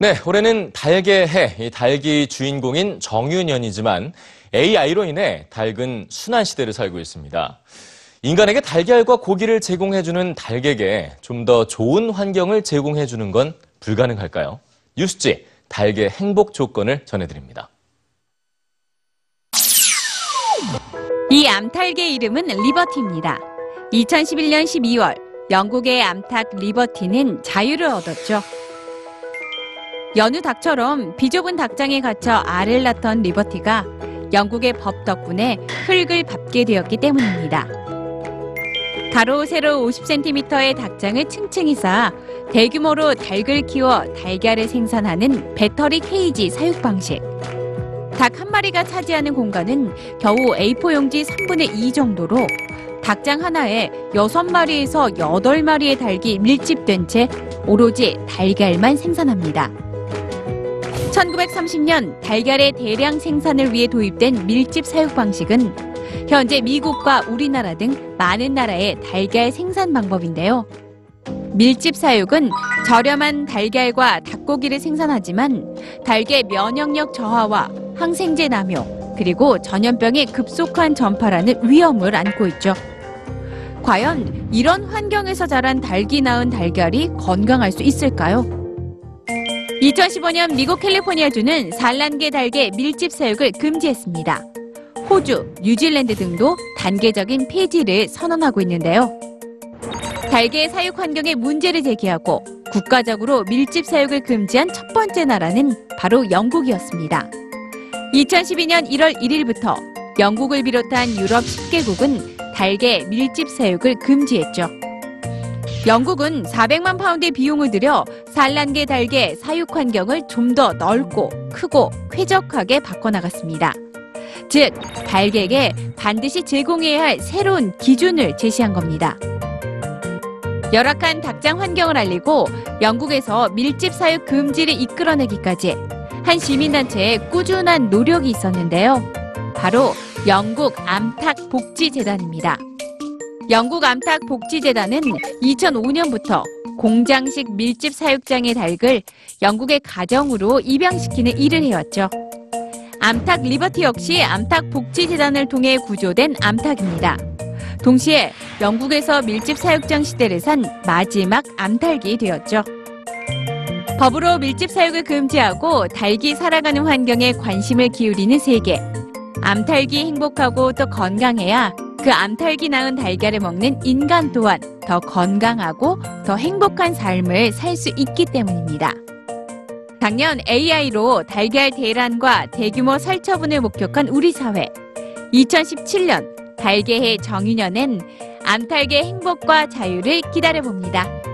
네, 올해는 달개 해, 이 달기 주인공인 정유년이지만 AI로 인해 닭은 순환 시대를 살고 있습니다. 인간에게 달걀과 고기를 제공해주는 닭에게 좀 더 좋은 환경을 제공해주는 건 불가능할까요? 뉴스지 닭의 행복 조건을 전해드립니다. 이 암탉의 이름은 리버티입니다. 2011년 12월 영국의 암탉 리버티는 자유를 얻었죠. 여느 닭처럼 비좁은 닭장에 갇혀 알을 낳던 리버티가 영국의 법 덕분에 흙을 밟게 되었기 때문입니다. 가로 세로 50cm의 닭장을 층층이 쌓아 대규모로 닭을 키워 달걀을 생산하는 배터리 케이지 사육 방식. 닭 한 마리가 차지하는 공간은 겨우 A4 용지 3분의 2 정도로 닭장 하나에 6마리에서 8마리의 닭이 밀집된 채 오로지 달걀만 생산합니다. 1930년 달걀의 대량 생산을 위해 도입된 밀집 사육 방식은 현재 미국과 우리나라 등 많은 나라의 달걀 생산 방법인데요. 밀집 사육은 저렴한 달걀과 닭고기를 생산하지만 닭의 면역력 저하와 항생제 남용, 그리고 전염병의 급속한 전파라는 위험을 안고 있죠. 과연 이런 환경에서 자란 닭이 낳은 달걀이 건강할 수 있을까요? 2015년 미국 캘리포니아주는 산란계 닭의 밀집 사육을 금지했습니다. 호주, 뉴질랜드 등도 단계적인 폐지를 선언하고 있는데요. 닭의 사육 환경에 문제를 제기하고 국가적으로 밀집 사육을 금지한 첫 번째 나라는 바로 영국이었습니다. 2012년 1월 1일부터 영국을 비롯한 유럽 10개국은 닭의 밀집 사육을 금지했죠. 영국은 400만 파운드의 비용을 들여 산란계 닭의 사육 환경을 좀 더 넓고 크고 쾌적하게 바꿔나갔습니다. 즉, 닭에게 반드시 제공해야 할 새로운 기준을 제시한 겁니다. 열악한 닭장 환경을 알리고 영국에서 밀집 사육 금지를 이끌어내기까지 한 시민단체의 꾸준한 노력이 있었는데요. 바로 영국 암탉 복지재단입니다. 영국 암탉 복지재단은 2005년부터 공장식 밀집 사육장의 닭을 영국의 가정으로 입양시키는 일을 해왔죠. 암탉 리버티 역시 암탉 복지재단을 통해 구조된 암탉입니다. 동시에 영국에서 밀집 사육장 시대를 산 마지막 암탉이 되었죠. 법으로 밀집 사육을 금지하고 닭이 살아가는 환경에 관심을 기울이는 세계. 암탉이 행복하고 또 건강해야 그 암탉이 낳은 달걀을 먹는 인간 또한 더 건강하고 더 행복한 삶을 살 수 있기 때문입니다. 작년 AI로 달걀 대란과 대규모 살처분을 목격한 우리 사회. 2017년 달개해 정유년엔 암탉의 행복과 자유를 기다려봅니다.